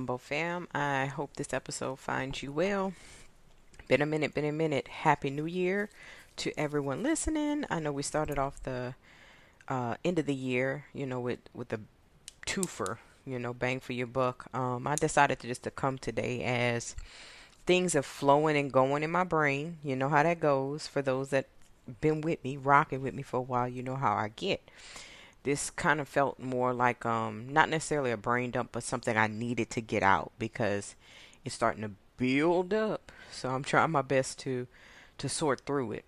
Gumbeaux fam. I hope this episode finds you well. Been a minute, been a minute. Happy New Year to everyone listening. I know we started off the uh, end of the year, you know, with with a twofer, you know, bang for your buck. Um, I decided to just to come today as things are flowing and going in my brain. You know how that goes. For those that been with me, rocking with me for a while, you know how I get this kind of felt more like um not necessarily a brain dump but something I needed to get out because it's starting to build up. So I'm trying my best to to sort through it.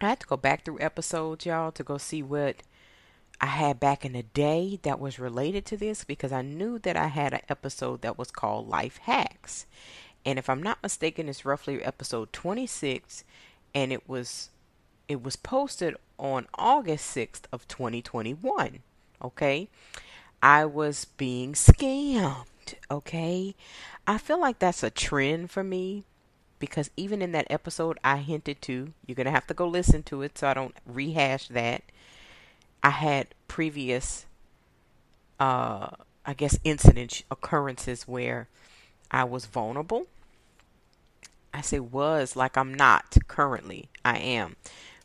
I had to go back through episodes, y'all, to go see what I had back in the day that was related to this because I knew that I had an episode that was called Life Hacks. And if I'm not mistaken, it's roughly episode 26 and it was it was posted on August 6th of 2021. Okay? I was being scammed, okay? I feel like that's a trend for me because even in that episode I hinted to, you're going to have to go listen to it so I don't rehash that. I had previous uh I guess incidents, occurrences where I was vulnerable. I say was like I'm not currently. I am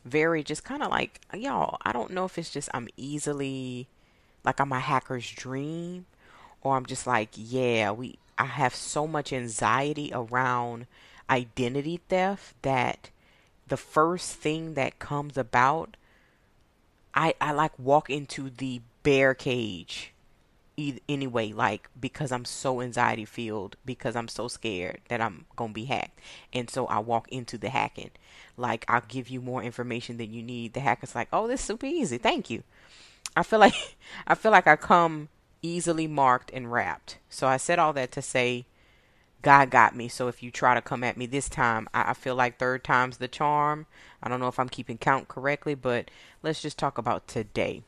very just kind of like y'all i don't know if it's just i'm easily like i'm a hacker's dream or i'm just like yeah we i have so much anxiety around identity theft that the first thing that comes about i i like walk into the bear cage anyway like because i'm so anxiety filled because i'm so scared that i'm gonna be hacked and so i walk into the hacking like I'll give you more information than you need. The hacker's like, "Oh, this is super easy. Thank you." I feel like I feel like I come easily marked and wrapped. So I said all that to say God got me. So if you try to come at me this time, I, I feel like third time's the charm. I don't know if I'm keeping count correctly, but let's just talk about today.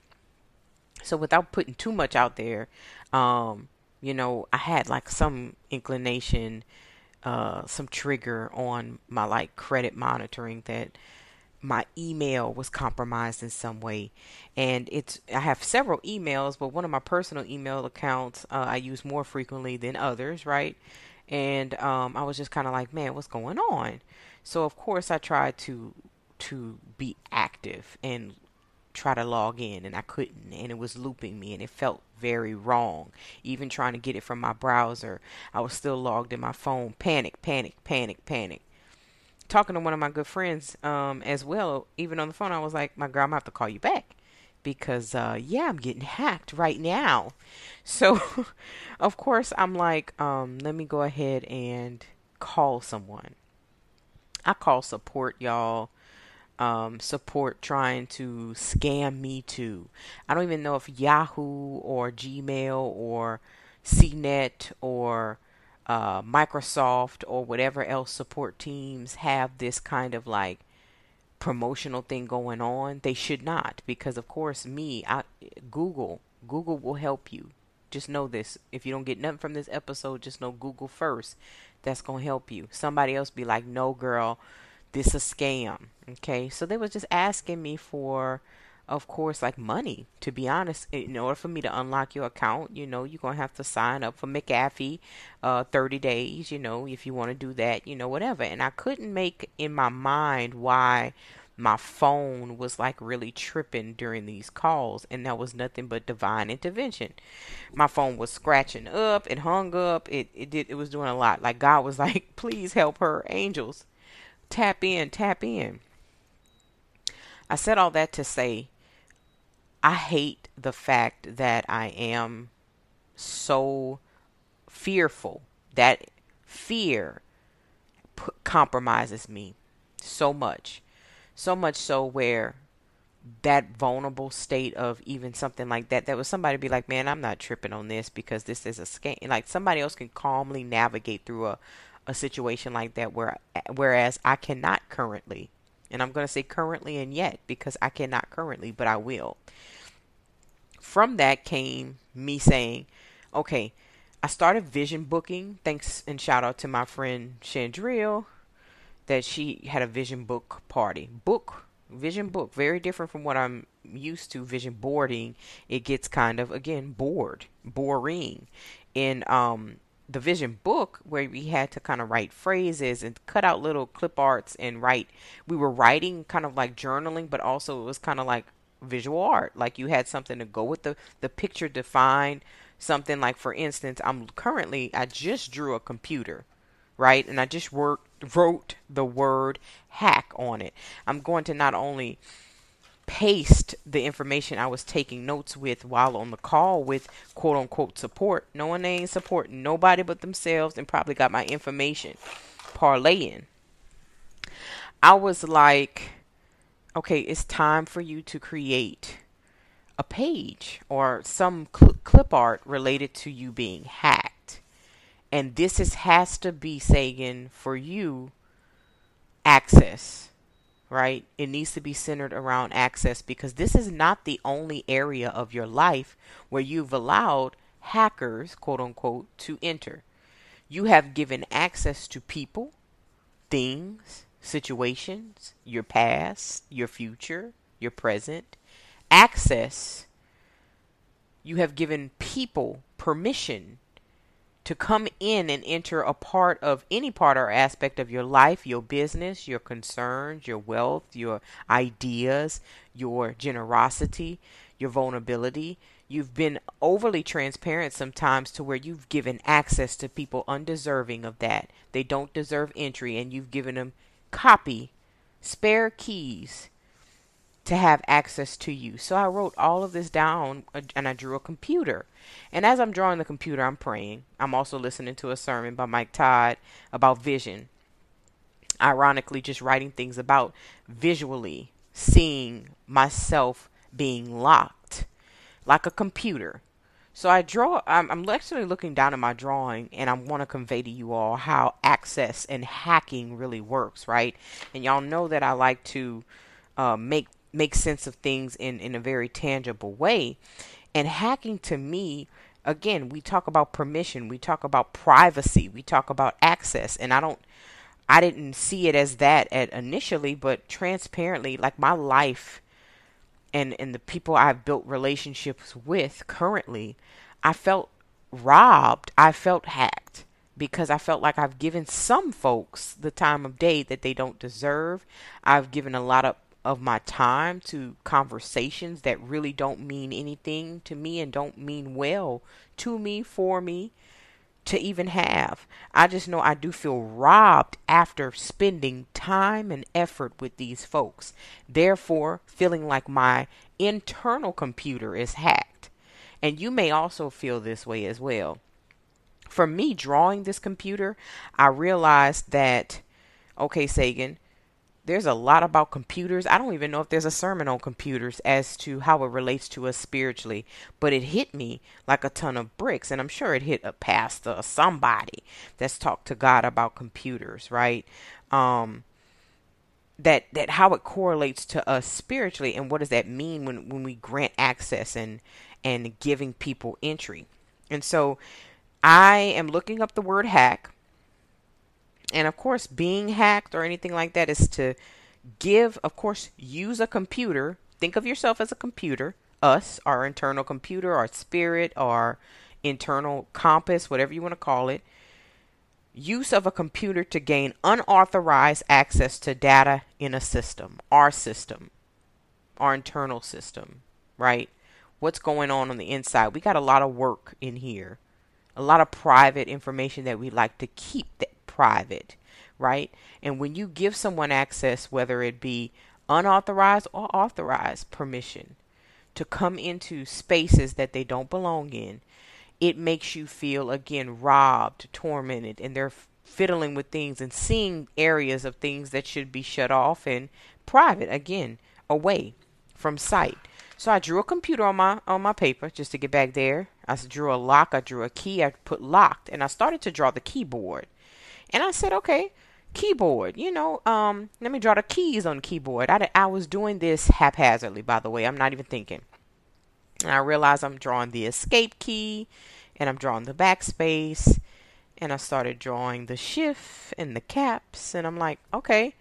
So without putting too much out there, um, you know, I had like some inclination uh, some trigger on my like credit monitoring that my email was compromised in some way. And it's i have several emails but one of my personal email accounts uh, i use more frequently than others right? And um, i was just kind of like man what's going on? So of course i tried to to be active and try to log in and I couldn't and it was looping me and it felt very wrong. Even trying to get it from my browser, I was still logged in my phone. Panic, panic, panic, panic. Talking to one of my good friends um, as well, even on the phone, I was like, my girl, I'm gonna have to call you back because uh, yeah, I'm getting hacked right now. So, of course, I'm like, um, let me go ahead and call someone. I call support, y'all um, support trying to scam me too. I don't even know if Yahoo or Gmail or CNET or uh, Microsoft or whatever else support teams have this kind of like promotional thing going on. They should not because of course me, I, Google, Google will help you. Just know this. If you don't get nothing from this episode, just know Google first. That's going to help you. Somebody else be like, "No, girl, this a scam. Okay, so they was just asking me for, of course, like money. To be honest, in order for me to unlock your account, you know, you're gonna have to sign up for McAfee, uh, 30 days. You know, if you want to do that, you know, whatever. And I couldn't make in my mind why my phone was like really tripping during these calls and that was nothing but divine intervention my phone was scratching up it hung up it, it did it was doing a lot like god was like please help her angels Tap in, tap in. I said all that to say I hate the fact that I am so fearful. That fear p- compromises me so much. So much so where that vulnerable state of even something like that that was somebody be like man i'm not tripping on this because this is a scam like somebody else can calmly navigate through a, a situation like that where whereas I cannot currently. And I'm going to say currently and yet because I cannot currently, but I will. From that came me saying, okay, I started vision booking. Thanks and shout out to my friend Chandril that she had a vision book party. Book, vision book, very different from what I'm used to. Vision boarding, it gets kind of again bored, boring. In um the vision book where we had to kind of write phrases and cut out little clip arts and write we were writing kind of like journaling but also it was kind of like visual art. Like you had something to go with the the picture defined something. Like for instance i'm currently i just drew a computer right? And i just worked wrote the word hack on it. I'm going to not only paste the information I was taking notes with while on the call with quote unquote support. No one ain't supporting nobody but themselves and probably got my information parlaying. I was like, okay, it's time for you to create a page or some cl- clip art related to you being hacked. And this is has to be Sagan for you access right? It needs to be centered around access because this is not the only area of your life where you've allowed hackers, quote unquote, to enter. You have given access to people, things, situations, your past, your future, your present. Access, you have given people permission to come in and enter a part of any part or aspect of your life, your business, your concerns, your wealth, your ideas, your generosity, your vulnerability. You've been overly transparent sometimes to where you've given access to people undeserving of that. They don't deserve entry, and you've given them copy, spare keys to have access to you. So I wrote all of this down uh, and I drew a computer. And as I'm drawing the computer, I'm praying. I'm also listening to a sermon by Mike Todd about vision. Ironically, just writing things about visually seeing myself being locked like a computer. So I draw, I'm, I'm actually looking down at my drawing and I want to convey to you all how access and hacking really works, right? And y'all know that I like to uh, make make sense of things in, in a very tangible way. And hacking to me, again, we talk about permission, we talk about privacy, we talk about access, and I don't I didn't see it as that at initially, but transparently, like my life and and the people I've built relationships with currently, I felt robbed. I felt hacked because I felt like I've given some folks the time of day that they don't deserve. I've given a lot of of my time to conversations that really don't mean anything to me and don't mean well to me, for me, to even have. I just know I do feel robbed after spending time and effort with these folks. Therefore, feeling like my internal computer is hacked. And you may also feel this way as well. For me, drawing this computer, I realized that, okay, Sagan, there's a lot about computers. I don't even know if there's a sermon on computers as to how it relates to us spiritually, but it hit me like a ton of bricks. And I'm sure it hit a pastor or somebody that's talked to God about computers, right? Um, that that how it correlates to us spiritually and what does that mean when when we grant access and and giving people entry and so i am looking up the word hack and of course, being hacked or anything like that is to give, of course, use a computer. Think of yourself as a computer, us, our internal computer, our spirit, our internal compass, whatever you want to call it. Use of a computer to gain unauthorized access to data in a system, our system, our internal system, right? What's going on on the inside? We got a lot of work in here, a lot of private information that we like to keep that private, right? And when you give someone access, whether it be unauthorized or authorized permission to come into spaces that they don't belong in, it makes you feel again robbed, tormented, and they're fiddling with things and seeing areas of things that should be shut off and private again, away from sight. So I drew a computer on my on my paper just to get back there. I drew a lock, I drew a key, I put locked, and I started to draw the keyboard. And I said, okay, keyboard, you know, um, let me draw the keys on keyboard. I, I was doing this haphazardly, by the way. I'm not even thinking. And I realized I'm drawing the escape key and I'm drawing the backspace and I started drawing the shift and the caps and I'm like, okay,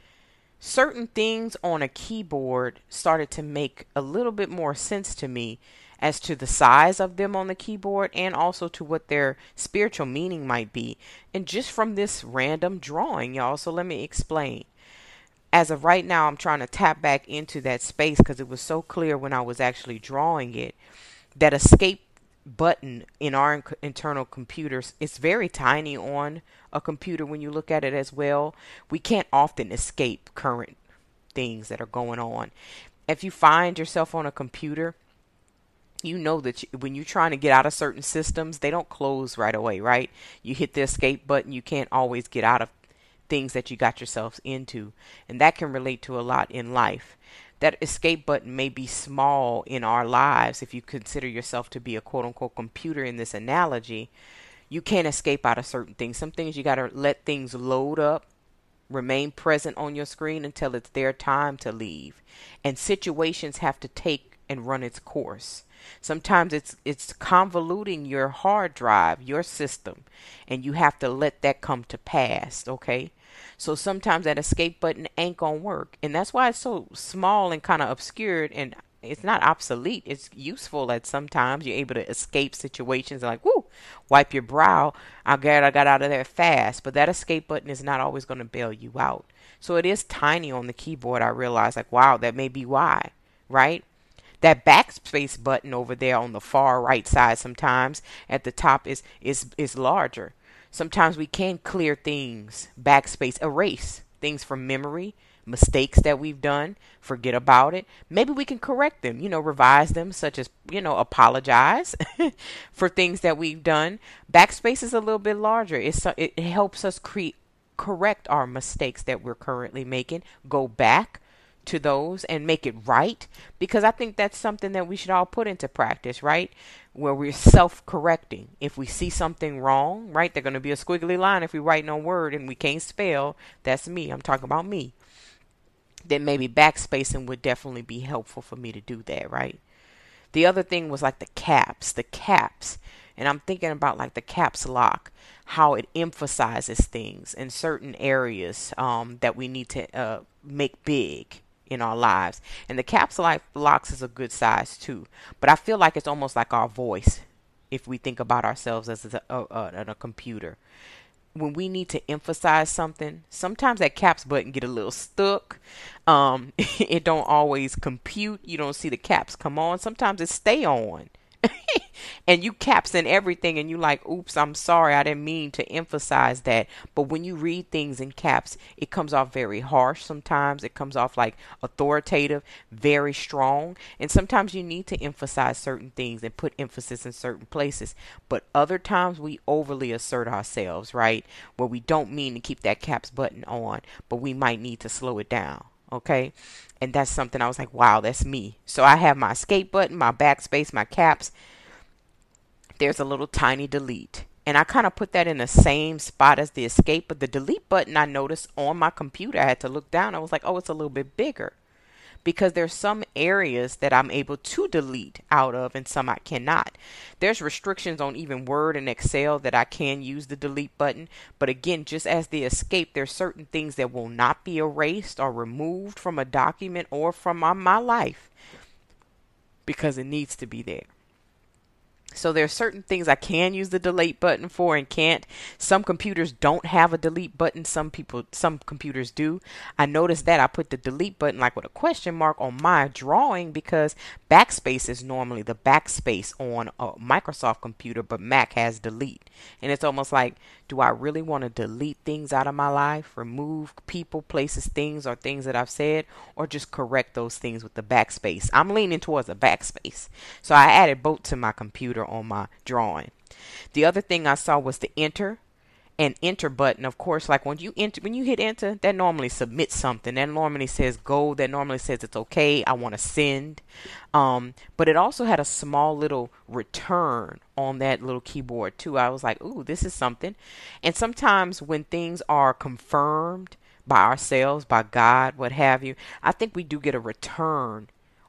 certain things on a keyboard started to make a little bit more sense to me as to the size of them on the keyboard and also to what their spiritual meaning might be. And just from this random drawing, y'all. So let me explain. As of right now, I'm trying to tap back into that space because it was so clear when I was actually drawing it. That escape button in our internal computers it's very tiny on a computer when you look at it as well. We can't often escape current things that are going on. If you find yourself on a computer you know that you, when you're trying to get out of certain systems they don't close right away right? You hit the escape button you can't always get out of things that you got yourselves into. And that can relate to a lot in life. That escape button may be small in our lives if you consider yourself to be a quote unquote computer in this analogy. You can't escape out of certain things. Some things you got to let things load up, remain present on your screen until it's their time to leave. And situations have to take and run its course. Sometimes it's it's convoluting your hard drive, your system, and you have to let that come to pass, okay? So sometimes that escape button ain't gonna work. And that's why it's so small and kind of obscured and it's not obsolete. It's useful at sometimes. You're able to escape situations like, whoo, wipe your brow. I'm glad I got out of there fast. But that escape button is not always going to bail you out. So it is tiny on the keyboard. I realize, like, wow, that may be why, right? That backspace button over there on the far right side sometimes at the top is is is larger. Sometimes we can clear things, backspace, erase things from memory, mistakes that we've done, forget about it. Maybe we can correct them, you know, revise them, such as, you know, apologize for things that we've done. Backspace is a little bit larger. It's, it helps us correct our mistakes that we're currently making, go back, to those and make it right because I think that's something that we should all put into practice, right? Where we're self correcting. If we see something wrong, right, they're going to be a squiggly line if we write no word and we can't spell. That's me. I'm talking about me. Then maybe backspacing would definitely be helpful for me to do that, right? The other thing was like the caps, the caps. And I'm thinking about like the caps lock, how it emphasizes things in certain areas um, that we need to uh, make big in our lives. And the caps locks is a good size too. But I feel like it's almost like our voice if we think about ourselves as a, a, a, a computer. When we need to emphasize something, sometimes that caps button get a little stuck. Um, it don't always compute. You don't see the caps come on. Sometimes it stay on. and you caps in everything and you like oops i'm sorry i didn't mean to emphasize that. But when you read things in caps it comes off very harsh sometimes. It comes off like authoritative very strong. And sometimes you need to emphasize certain things and put emphasis in certain places. But other times we overly assert ourselves right? Where we don't mean to keep that caps button on but we might need to slow it down okay? And that's something i was like wow that's me. So i have my escape button my backspace my caps. There's a little tiny delete. And I kind of put that in the same spot as the escape but the delete button I noticed on my computer I had to look down. I was like oh it's a little bit bigger because there's some areas that I'm able to delete out of and some I cannot. There's restrictions on even Word and Excel that I can use the delete button, but again, just as the escape, there's certain things that will not be erased or removed from a document or from my, my life because it needs to be there. So there are certain things I can use the delete button for and can't. Some computers don't have a delete button. Some people, some computers do. I noticed that I put the delete button like with a question mark on my drawing because backspace is normally the backspace on a Microsoft computer, but Mac has delete. And it's almost like, do I really want to delete things out of my life, remove people, places, things, or things that I've said, or just correct those things with the backspace? I'm leaning towards a backspace. So I added both to my computer on my drawing. The other thing I saw was the enter and enter button. Of course, like when you enter, when you hit enter, that normally submits something. That normally says go. That normally says it's okay. I want to send. Um, but it also had a small little return on that little keyboard too. I was like, ooh, this is something. And sometimes when things are confirmed by ourselves, by God, what have you, I think we do get a return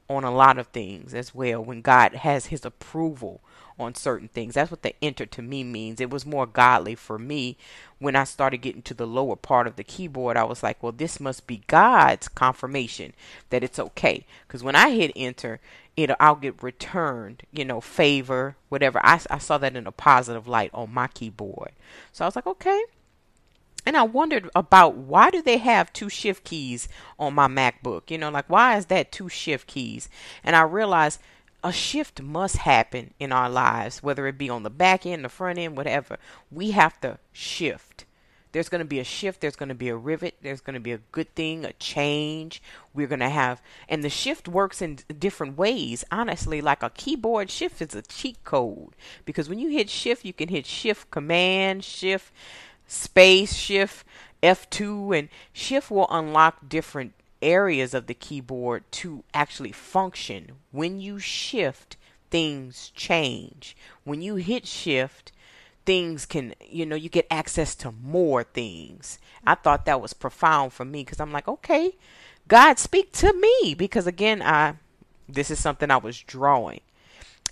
on a lot of things as well when God has his approval on certain things. That's what the enter to me means. It was more godly for me when I started getting to the lower part of the keyboard. I was like, well, this must be God's confirmation that it's okay. Because when I hit enter, it I'll get returned, you know, favor, whatever. I, I saw that in a positive light on my keyboard. So I was like, okay, and I wondered about why do they have two shift keys on my MacBook? You know, like why is that two shift keys? And I realized a shift must happen in our lives, whether it be on the back end, the front end, whatever. We have to shift. There's going to be a shift. There's going to be a rivet. There's going to be a good thing, a change. We're going to have, and the shift works in different ways. Honestly, like a keyboard shift is a cheat code because when you hit shift, you can hit shift command, shift space shift F2 and shift will unlock different areas of the keyboard to actually function. When you shift, things change. When you hit shift, things can, you know, you get access to more things. I thought that was profound for me because I'm like, okay, God speak to me because again, I this is something I was drawing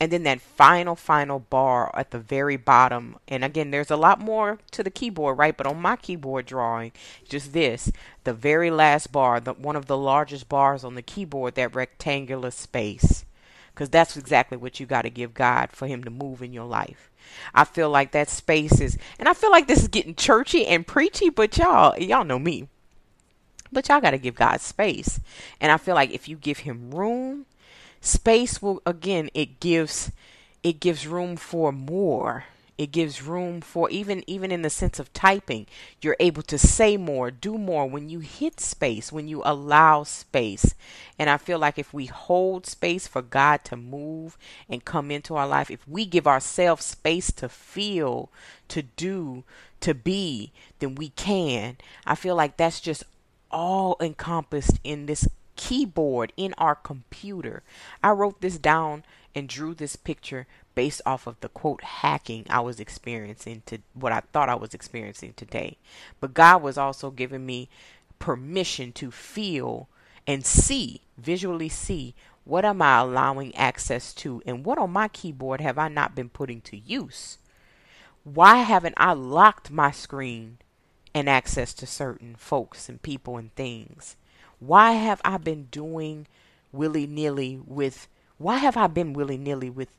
and then that final final bar at the very bottom. And again there's a lot more to the keyboard right? But on my keyboard drawing just this the very last bar the one of the largest bars on the keyboard that rectangular space. Because that's exactly what you got to give God for him to move in your life. I feel like that space is and I feel like this is getting churchy and preachy but y'all y'all know me. But y'all got to give God space. And I feel like if you give him room space will again it gives it gives room for more. It gives room for even even in the sense of typing you're able to say more do more. When you hit space when you allow space and i feel like if we hold space for god to move and come into our life if we give ourselves space to feel to do to be then we can. I feel like that's just all encompassed in this keyboard in our computer. I wrote this down and drew this picture based off of the quote hacking I was experiencing to what I thought I was experiencing today. But God was also giving me permission to feel and see, visually see what am I allowing access to and what on my keyboard have I not been putting to use? Why haven't I locked my screen and access to certain folks and people and things? Why have I been doing willy nilly with why have I been willy nilly with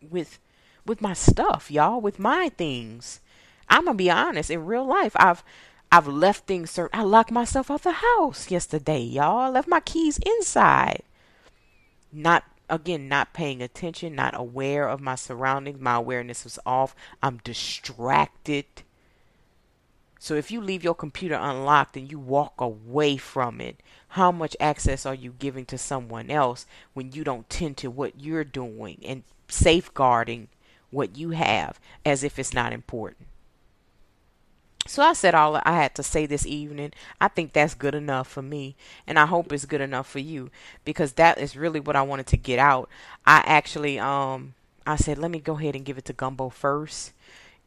with with my stuff, y'all, with my things? I'm gonna be honest, in real life, I've I've left things certain I locked myself out the house yesterday, y'all. I left my keys inside. Not again, not paying attention, not aware of my surroundings. My awareness was off. I'm distracted. So if you leave your computer unlocked and you walk away from it, how much access are you giving to someone else when you don't tend to what you're doing and safeguarding what you have as if it's not important? So I said all I had to say this evening. I think that's good enough for me, and I hope it's good enough for you because that is really what I wanted to get out. I actually um I said let me go ahead and give it to Gumbeaux first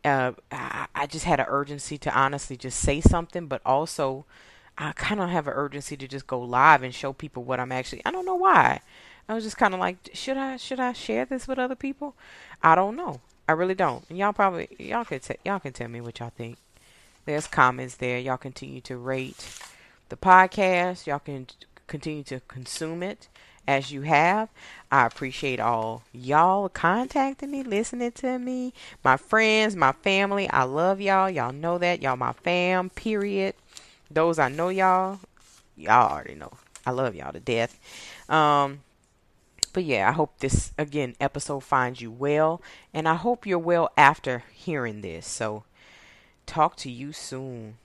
uh, I, just had an urgency to honestly just say something, but also I kind of have an urgency to just go live and show people what I'm actually. I don't know why. I was just kind of like, should I should I share this with other people? I don't know. I really don't. And y'all probably y'all can t- y'all can tell me what y'all think. There's comments there. Y'all continue to rate the podcast. Y'all can continue to consume it as you have. I appreciate all y'all contacting me, listening to me, my friends, my family. I love y'all. Y'all know that. Y'all my fam, period. Those I know y'all, y'all already know. I love y'all to death. Um but yeah, I hope this again episode finds you well and I hope you're well after hearing this. So talk to you soon.